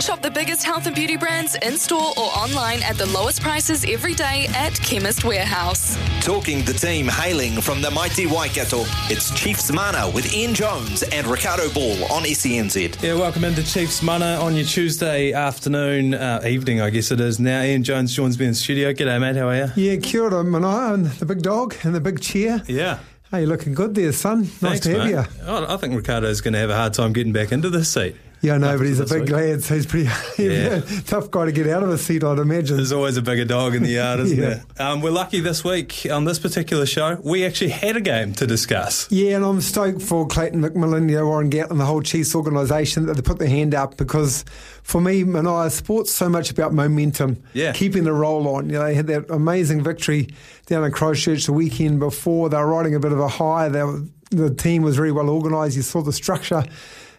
Shop the biggest health and beauty brands in store or online at the lowest prices every day at Chemist Warehouse. Talking the team hailing from the mighty Waikato, it's Chiefs Mana with Ian Jones and Ricardo Ball on SENZ. Yeah, welcome into Chiefs Mana on your Tuesday afternoon, uh, evening, I guess it is now. Ian Jones joins me in the studio. G'day, mate. How are you? Yeah, kia ora, Manai, and the big dog and the big chair. Yeah. Hey, you're looking good there, son. Nice Thanks, to have mate. you. Oh, I think Ricardo's going to have a hard time getting back into this seat. Yeah, no, but he's a big week. lad, so he's pretty Yeah. tough guy to get out of a seat, I'd imagine. There's always a bigger dog in the yard, isn't Yeah. there? Um, we're lucky this week on this particular show. We actually had a game to discuss. Yeah, and I'm stoked for Clayton McMillan, you know, Warren Gatland, the whole Chiefs organisation that they put their hand up because for me, Manai, sport's so much about momentum, Yeah. keeping the roll on. You know, they had that amazing victory down in Christchurch the weekend before. They were riding a bit of a high. They were, the team was very well organised. You saw the structure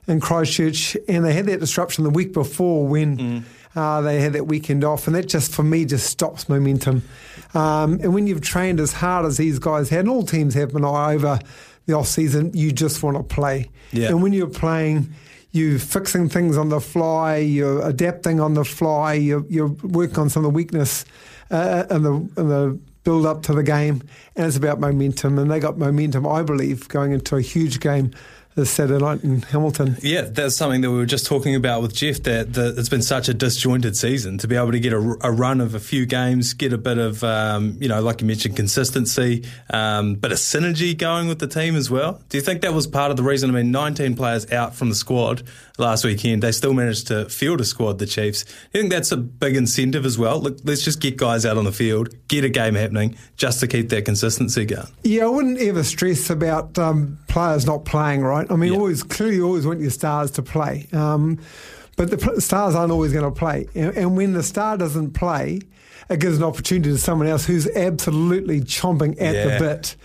in Christchurch, and they had that disruption the week before when. Uh, they had that weekend off, and that just for me just stops momentum. Um, and when you've trained as hard as these guys had, and all teams have been over the off season, you just want to play. Yeah. And when you're playing, you're fixing things on the fly, you're adapting on the fly, you're, you're working on some of the weakness uh, and the and the build up to the game, and it's about momentum. And they got momentum, I believe, going into a huge game this Saturday night in Hamilton. Yeah, that's something that we were just talking about with Jeff. That, that it's been such a disjointed season to be able to get a, a run of a few games, get a bit of um, you know, like you mentioned, consistency, um, bit of synergy going with the team as well. Do you think that was part of the reason? I mean, 19 players out from the squad last weekend. They still managed to field a squad. The Chiefs. Do you think that's a big incentive as well? Look, let's just get guys out on the field, get a game happening, just to keep that consistency going. Yeah, I wouldn't ever stress about um, players not playing, right? I mean, Yeah. always clearly you always want your stars to play, um, but the stars aren't always going to play. And, and when the star doesn't play, it gives an opportunity to someone else who's absolutely chomping at Yeah. the bit.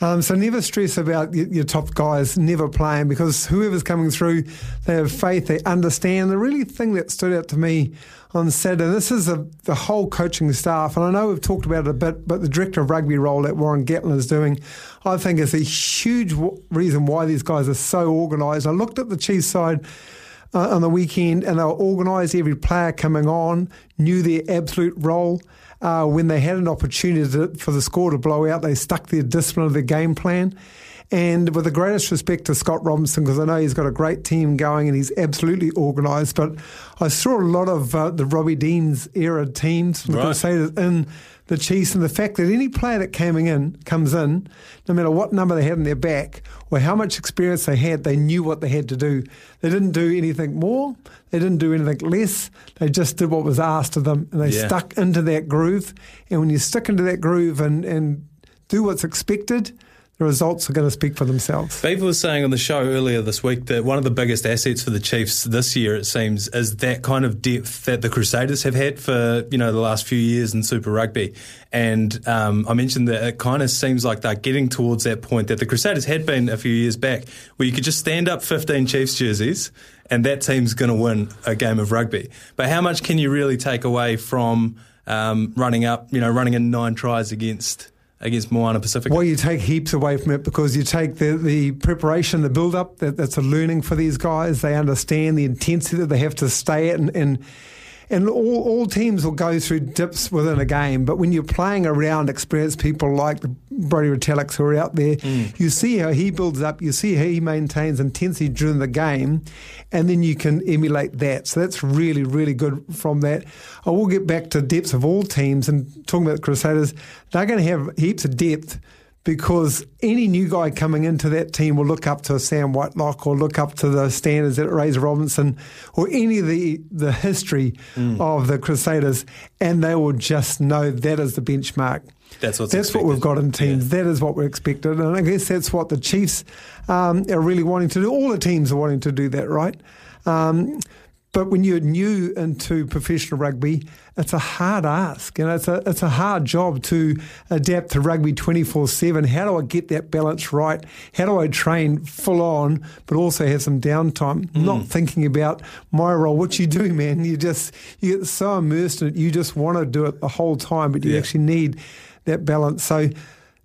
Um, so never stress about your, your top guys never playing because whoever's coming through, they have faith, they understand. The really thing that stood out to me on Saturday, this is a, the whole coaching staff, and I know we've talked about it a bit, but the director of rugby role that Warren Gatland is doing, I think is a huge reason why these guys are so organised. I looked at the Chiefs side uh, on the weekend, and they were organised. Every player coming on knew their absolute role. Uh, when they had an opportunity to, for the score to blow out, they stuck their discipline of their game plan. And with the greatest respect to Scott Robertson, because I know he's got a great team going and he's absolutely organised, but I saw a lot of uh, the Robbie Deans era teams from the Right. Crusaders in the Chiefs, and the fact that any player that came in comes in, no matter what number they had in their back or how much experience they had, they knew what they had to do. They didn't do anything more, they didn't do anything less. They just did what was asked of them, and they Yeah. stuck into that groove. And when you stick into that groove and, and do what's expected, the results are going to speak for themselves. Beaver was saying on the show earlier this week that one of the biggest assets for the Chiefs this year, it seems, is that kind of depth that the Crusaders have had for you know the last few years in Super Rugby. And um, I mentioned that it kind of seems like they're getting towards that point that the Crusaders had been a few years back, where you could just stand up 15 Chiefs jerseys and that team's going to win a game of rugby. But how much can you really take away from um, running up, you know, running in nine tries against against Moana Pasifika? Well, you take heaps away from it because you take the, the preparation, the build up, that, that's a learning for these guys. They understand the intensity that they have to stay at. And, and, and all, all teams will go through dips within a game. But when you're playing around experienced people like the Brodie Retallicks who are out there, mm. you see how he builds up, you see how he maintains intensity during the game, and then you can emulate that. So that's really, really good from that. I will get back to depths of all teams and talking about the Crusaders, they're going to have heaps of depth because any new guy coming into that team will look up to Sam Whitelock or look up to the standards that Razor Robertson or any of the, the history of the Crusaders, and they will just know that is the benchmark. That's what's that's what we've got in teams. Yeah. That is what we're expected, and I guess that's what the Chiefs um, are really wanting to do. All the teams are wanting to do that, right? Um, but when you're new into professional rugby, it's a hard ask. You know, it's a it's a hard job to adapt to rugby twenty four seven. How do I get that balance right? How do I train full on, but also have some downtime? Mm. Not thinking about my role. What you do, man? You just you get so immersed in it. You just want to do it the whole time, but you yeah. actually need that balance. So.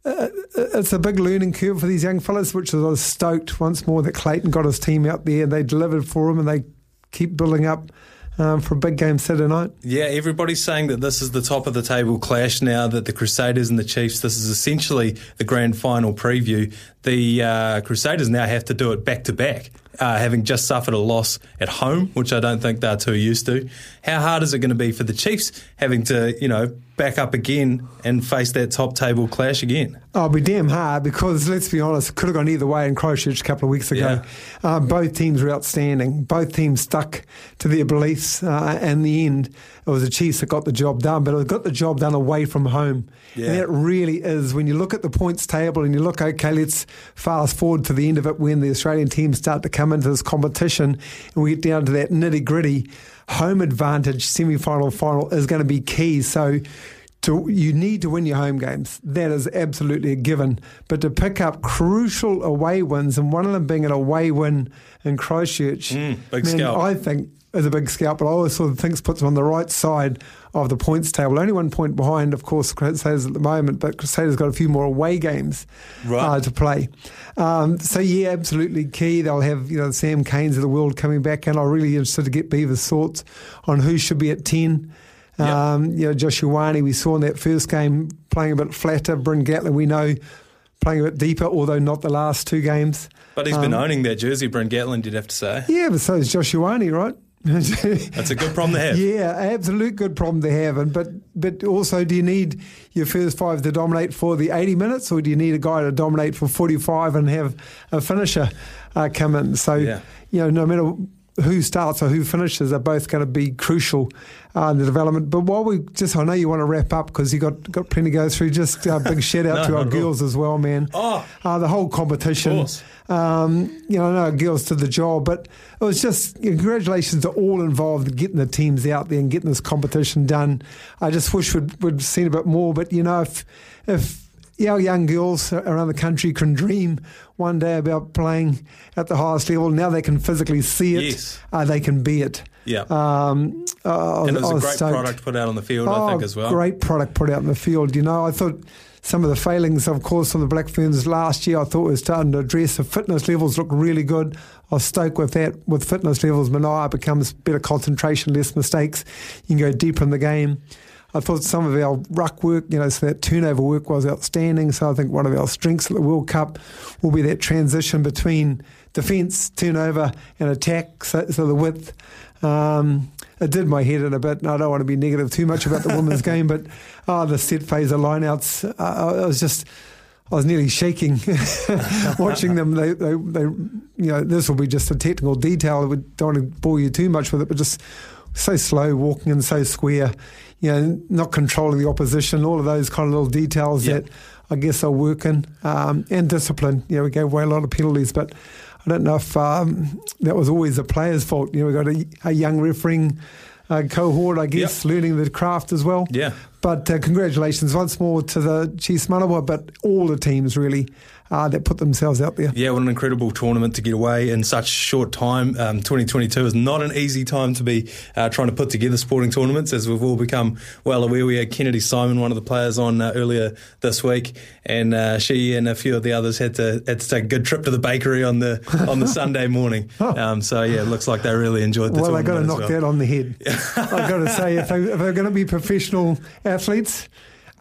Uh, it's a big learning curve for these young fellas, which I was stoked once more that Clayton got his team out there. And they delivered for him and they keep building up um, for a big game Saturday night. Yeah, everybody's saying that this is the top of the table clash now, that the Crusaders and the Chiefs, this is essentially the grand final preview. The uh, Crusaders now have to do it back to back. Uh, having just suffered a loss at home, which I don't think they're too used to. How hard is it going to be for the Chiefs having to, you know, back up again and face that top table clash again? Oh, it'll be damn hard because let's be honest, it could have gone either way in Christchurch a couple of weeks ago. Yeah. Uh, both teams were outstanding. Both teams stuck to their beliefs, uh, in the end, it was the Chiefs that got the job done, but it got the job done away from home. Yeah. And that really is when you look at the points table and you look, okay, let's fast forward to the end of it when the Australian teams start to come into this competition and we get down to that nitty gritty home advantage semi final final is going to be key. So to, you need to win your home games. That is absolutely a given. But to pick up crucial away wins, and one of them being an away win in Christchurch, mm, big man, scalp. I think is a big scalp. But I always sort of thinks puts them on the right side of the points table. Only one point behind, of course, Crusaders at the moment, but Crusaders got a few more away games right. uh, to play. Um, so yeah, absolutely key. They'll have you know Sam Canes of the world coming back, and I'm really interested to get Beaver's thoughts on who should be at ten. Yep. Um, you know, Josh Ioane, we saw in that first game playing a bit flatter. Bryn Gatland, we know playing a bit deeper, although not the last two games. But he's um, been owning that jersey, Bryn Gatland, you'd have to say. Yeah, but so is Josh Ioane, right? That's a good problem to have. Yeah, absolute good problem to have. And but but also, do you need your first five to dominate for the eighty minutes, or do you need a guy to dominate for forty five and have a finisher uh, come in? So yeah. you know, no matter who starts or who finishes are both going to be crucial uh, in the development. But while we just, I know you want to wrap up because you got got plenty to go through. Just a big shout out no, to our girls as well, man. Oh, uh, the whole competition. Um, you know, I know girls did the job, but it was just you know, congratulations to all involved in getting the teams out there and getting this competition done. I just wish we'd, we'd seen a bit more, but you know, if if our young girls around the country can dream one day about playing at the highest level. Now they can physically see it. Yes. Uh, they can be it. Yeah. Um, uh, and it was, was a great stoked. product put out on the field, oh, I think, as well. Great product put out in the field. You know, I thought some of the failings, of course, on the Black Ferns last year, I thought was starting to address. The fitness levels look really good. I was stoked with that. With fitness levels, Manaia becomes better concentration, less mistakes. You can go deeper in the game. I thought some of our ruck work, you know, so that turnover work was outstanding. So I think one of our strengths at the World Cup will be that transition between defence, turnover, and attack. So, so the width. Um, it did my head in a bit, and I don't want to be negative too much about the women's game, but oh, the set phase of lineouts, uh, I was just. I was nearly shaking watching them. They, they, they, you know, this will be just a technical detail. I don't want to bore you too much with it, but just so slow walking and so square you know, not controlling the opposition, all of those kind of little details yep. that I guess are working, um, and discipline. You know, we gave away a lot of penalties, but I don't know if um, that was always the players' fault. You know, we got a, a young refereeing uh, cohort, I guess, yep. learning the craft as well. Yeah. But uh, congratulations once more to the Chiefs Manawa, but all the teams really uh, that put themselves out there. Yeah, what an incredible tournament to get away in such short time. Um, 2022 is not an easy time to be uh, trying to put together sporting tournaments, as we've all become well aware. We had Kennedy Simon, one of the players, on uh, earlier this week, and uh, she and a few of the others had to had to take a good trip to the bakery on the on the Sunday morning. Um, so yeah, it looks like they really enjoyed the. Well, they got to knock well. that on the head. I've got to say, if, they, if they're going to be professional athletes,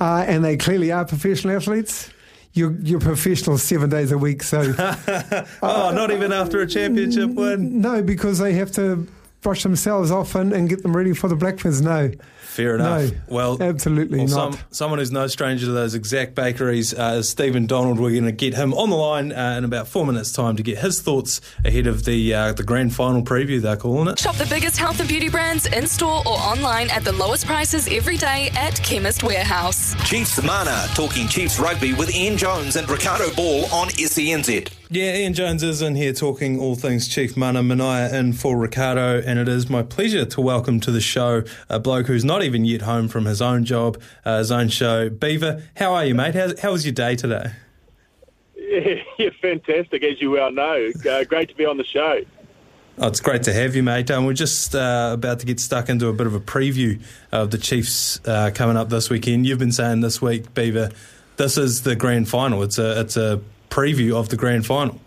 uh, and they clearly are professional athletes you're, you're professional seven days a week. So, oh, uh, not even after a championship win. No, because they have to brush themselves off and, and get them ready for the Black Ferns. No. Fair enough. No, well, absolutely well, not. Some, someone who's no stranger to those exact bakeries uh, is Stephen Donald. We're going to get him on the line uh, in about four minutes' time to get his thoughts ahead of the uh, the grand final preview. They're calling it. Shop the biggest health and beauty brands in store or online at the lowest prices every day at Chemist Warehouse. Chiefs Mana talking Chiefs rugby with Ian Jones and Ricardo Ball on SENZ. Yeah, Ian Jones is in here talking all things Chief Mana Manaia in for Ricardo, and it is my pleasure to welcome to the show a bloke who's not even yet home from his own job, uh, his own show. Beaver, how are you, mate? How, how was your day today? Yeah, yeah, fantastic, as you well know. Uh, great to be on the show. Oh, it's great to have you, mate. Um, we're just uh, about to get stuck into a bit of a preview of the Chiefs uh, coming up this weekend. You've been saying this week, Beaver, this is the grand final. It's a it's a preview of the grand final.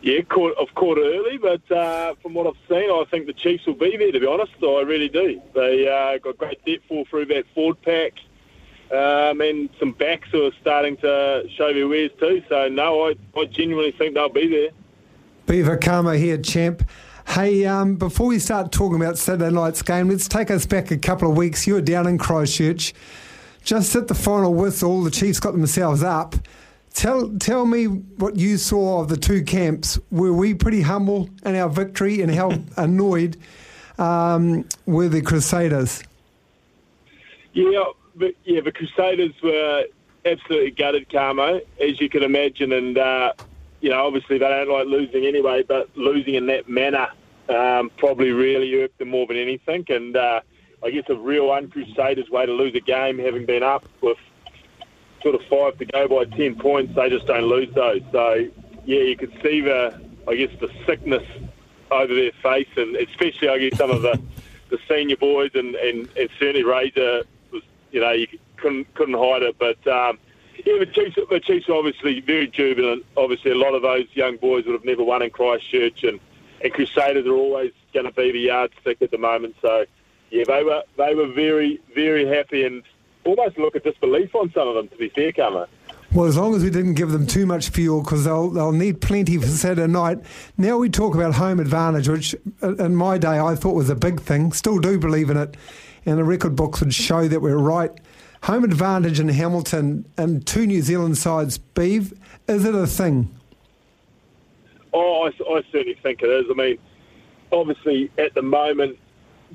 Yeah, caught, I've caught it early, but uh, from what I've seen, I think the Chiefs will be there, to be honest. I really do. They uh, got great depth all through that forward pack, um, and some backs who are starting to show their wares too. So, no, I, I genuinely think they'll be there. Beaver Kamo here, champ. Hey, um, before we start talking about Saturday night's game, let's take us back a couple of weeks. You were down in Christchurch. Just at the final whistle, the Chiefs got themselves up. Tell tell me what you saw of the two camps. Were we pretty humble in our victory, and how annoyed um, were the Crusaders? Yeah, but yeah, the Crusaders were absolutely gutted, Kamo, as you can imagine, and uh, you know obviously they don't like losing anyway, but losing in that manner um, probably really irked them more than anything, and. Uh, I guess a real un-Crusaders way to lose a game, having been up with sort of five to go by ten points, they just don't lose those. So yeah, you could see the I guess the sickness over their face, and especially I guess some of the, the senior boys, and, and, and certainly Razor was you know you couldn't couldn't hide it, but. Um, yeah, the Chiefs, the Chiefs are obviously very jubilant. Obviously, a lot of those young boys would have never won in Christchurch, and, and Crusaders are always going to be the yardstick at the moment. So, yeah, they were they were very very happy and almost look at disbelief on some of them. To be fair, Kamo. Well, as long as we didn't give them too much fuel, because they'll they'll need plenty for Saturday night. Now we talk about home advantage, which uh, in my day I thought was a big thing. Still do believe in it, and the record books would show that we're right. Home advantage in Hamilton and two New Zealand sides. Beeve, is it a thing? Oh, I, I certainly think it is. I mean, obviously at the moment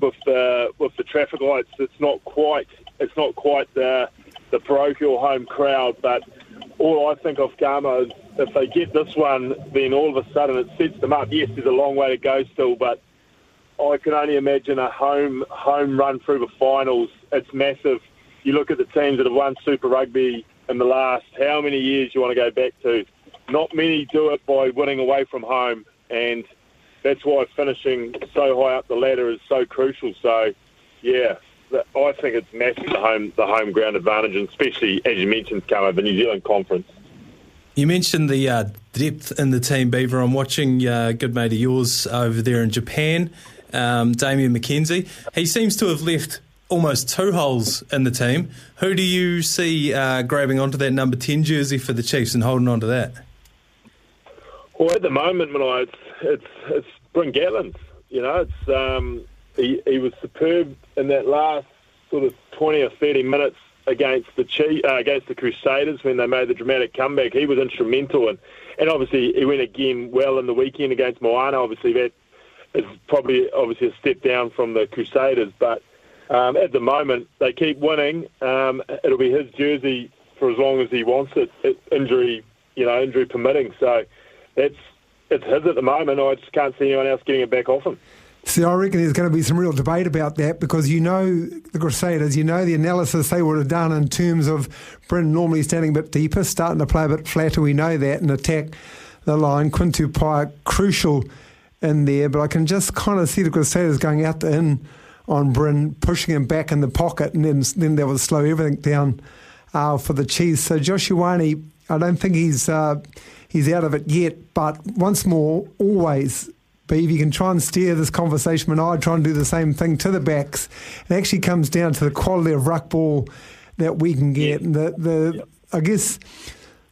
with the with the traffic lights, it's not quite it's not quite the the parochial home crowd, but all I think of Kamo is if they get this one, then all of a sudden it sets them up. Yes, there's a long way to go still, but I can only imagine a home home run through the finals. It's massive. You look at the teams that have won Super Rugby in the last how many years you want to go back to. Not many do it by winning away from home, and that's why finishing so high up the ladder is so crucial. So, yeah, I think it's massive the home the home ground advantage, and especially as you mentioned, Kamo, the New Zealand conference. You mentioned the uh, depth in the team, Beaver. I'm watching uh, good mate of yours over there in Japan, um, Damian McKenzie. He seems to have left almost two holes in the team. Who do you see uh, grabbing onto that number 10 jersey for the Chiefs and holding on to that? Well, at the moment, Manaia, it's it's, it's Bryn. You know, it's um, he, he was superb in that last sort of 20 or 30 minutes against the Chief, uh, against the Crusaders when they made the dramatic comeback. He was instrumental, and and obviously he went again well in the weekend against Moana. Obviously that is probably obviously a step down from the Crusaders, but um, at the moment they keep winning. Um, it'll be his jersey for as long as he wants it, it, injury you know injury permitting. So that's it's his at the moment. I just can't see anyone else getting it back off him. See, I reckon there's going to be some real debate about that because you know the Crusaders, you know the analysis they would have done in terms of Bryn normally standing a bit deeper, starting to play a bit flatter. We know that and attack the line. Quintu crucial in there, but I can just kind of see the Crusaders going out to in on Bryn, pushing him back in the pocket, and then then they will slow everything down uh, for the Chiefs. So Josh Ioane, I don't think he's. Uh, he's out of it yet. But once more, always, Beeve, you can try and steer this conversation, and I try and do the same thing to the backs. It actually comes down to the quality of ruck ball that we can get. Yeah. The, the yep. I guess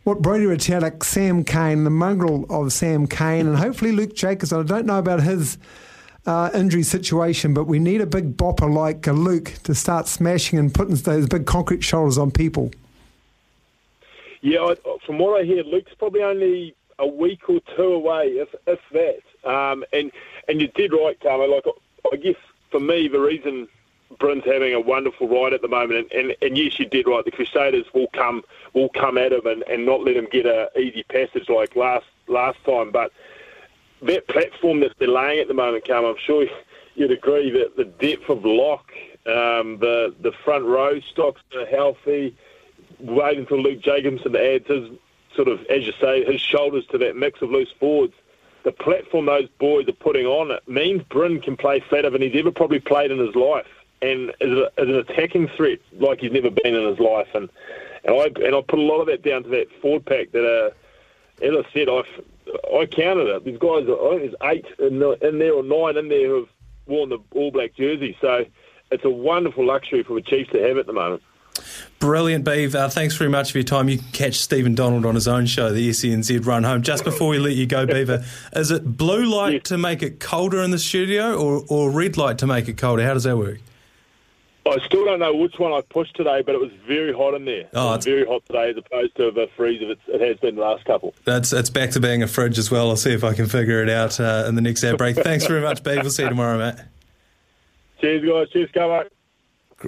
what Brodie Retallick, Sam Cane, the mongrel of Sam Cane, and hopefully Luke Jacobs. I don't know about his uh, injury situation, but we need a big bopper like Luke to start smashing and putting those big concrete shoulders on people. Yeah, from what I hear, Luke's probably only a week or two away, if if that. Um, and and you did right, Kamo. Like I guess for me, the reason Bryn's having a wonderful ride at the moment, and, and, and yes, you did right. The Crusaders will come will come at him and, and not let him get a easy passage like last last time. But that platform that they're laying at the moment, Cam, I'm sure you'd agree that the depth of lock, um, the the front row stocks are healthy. Wait until Luke Jacobson adds his sort of, as you say, his shoulders to that mix of loose forwards. The platform those boys are putting on it means Bryn can play flatter than he's ever probably played in his life, and is, a, is an attacking threat like he's never been in his life. And and I and I put a lot of that down to that forward pack that, uh, as I said, I I counted it. These guys, I think there's eight in, the, in there or nine in there who've worn the All Black jersey. So it's a wonderful luxury for the Chiefs to have at the moment. Brilliant, Beav. Uh, thanks very much for your time. You can catch Stephen Donald on his own show, the SENZ Run Home. Just before we let you go, Beaver, is it blue light yes. to make it colder in the studio or, or red light to make it colder? How does that work? I still don't know which one I pushed today, but it was very hot in there. Oh, it's very hot today as opposed to the freeze it, it has been the last couple. That's it's back to being a fridge as well. I'll see if I can figure it out uh, in the next ad break. Thanks very much, Beav. We'll see you tomorrow, mate. Cheers, guys. Cheers, Kamo.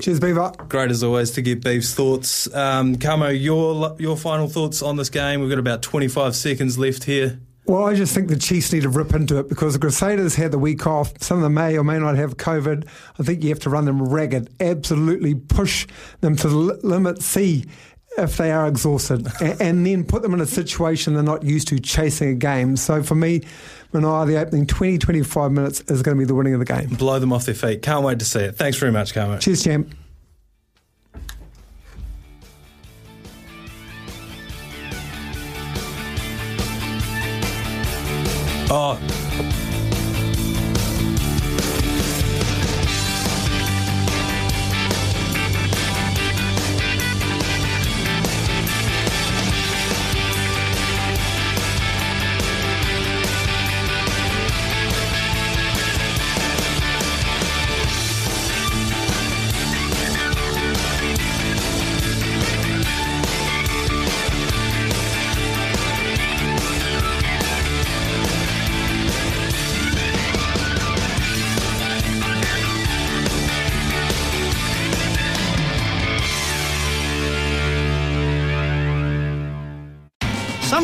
Cheers, Beaver. Great as always to get Beav's thoughts. Um, Kamo, your your final thoughts on this game? We've got about 25 seconds left here. Well, I just think the Chiefs need to rip into it because the Crusaders had the week off. Some of them may or may not have COVID. I think you have to run them ragged, absolutely push them to the limit, see if they are exhausted, and, and, then put them in a situation they're not used to chasing a game. So for me, Manaia, the opening 20, 25 minutes is going to be the winning of the game. Blow them off their feet. Can't wait to see it. Thanks very much, Kamo. Cheers, champ. Oh,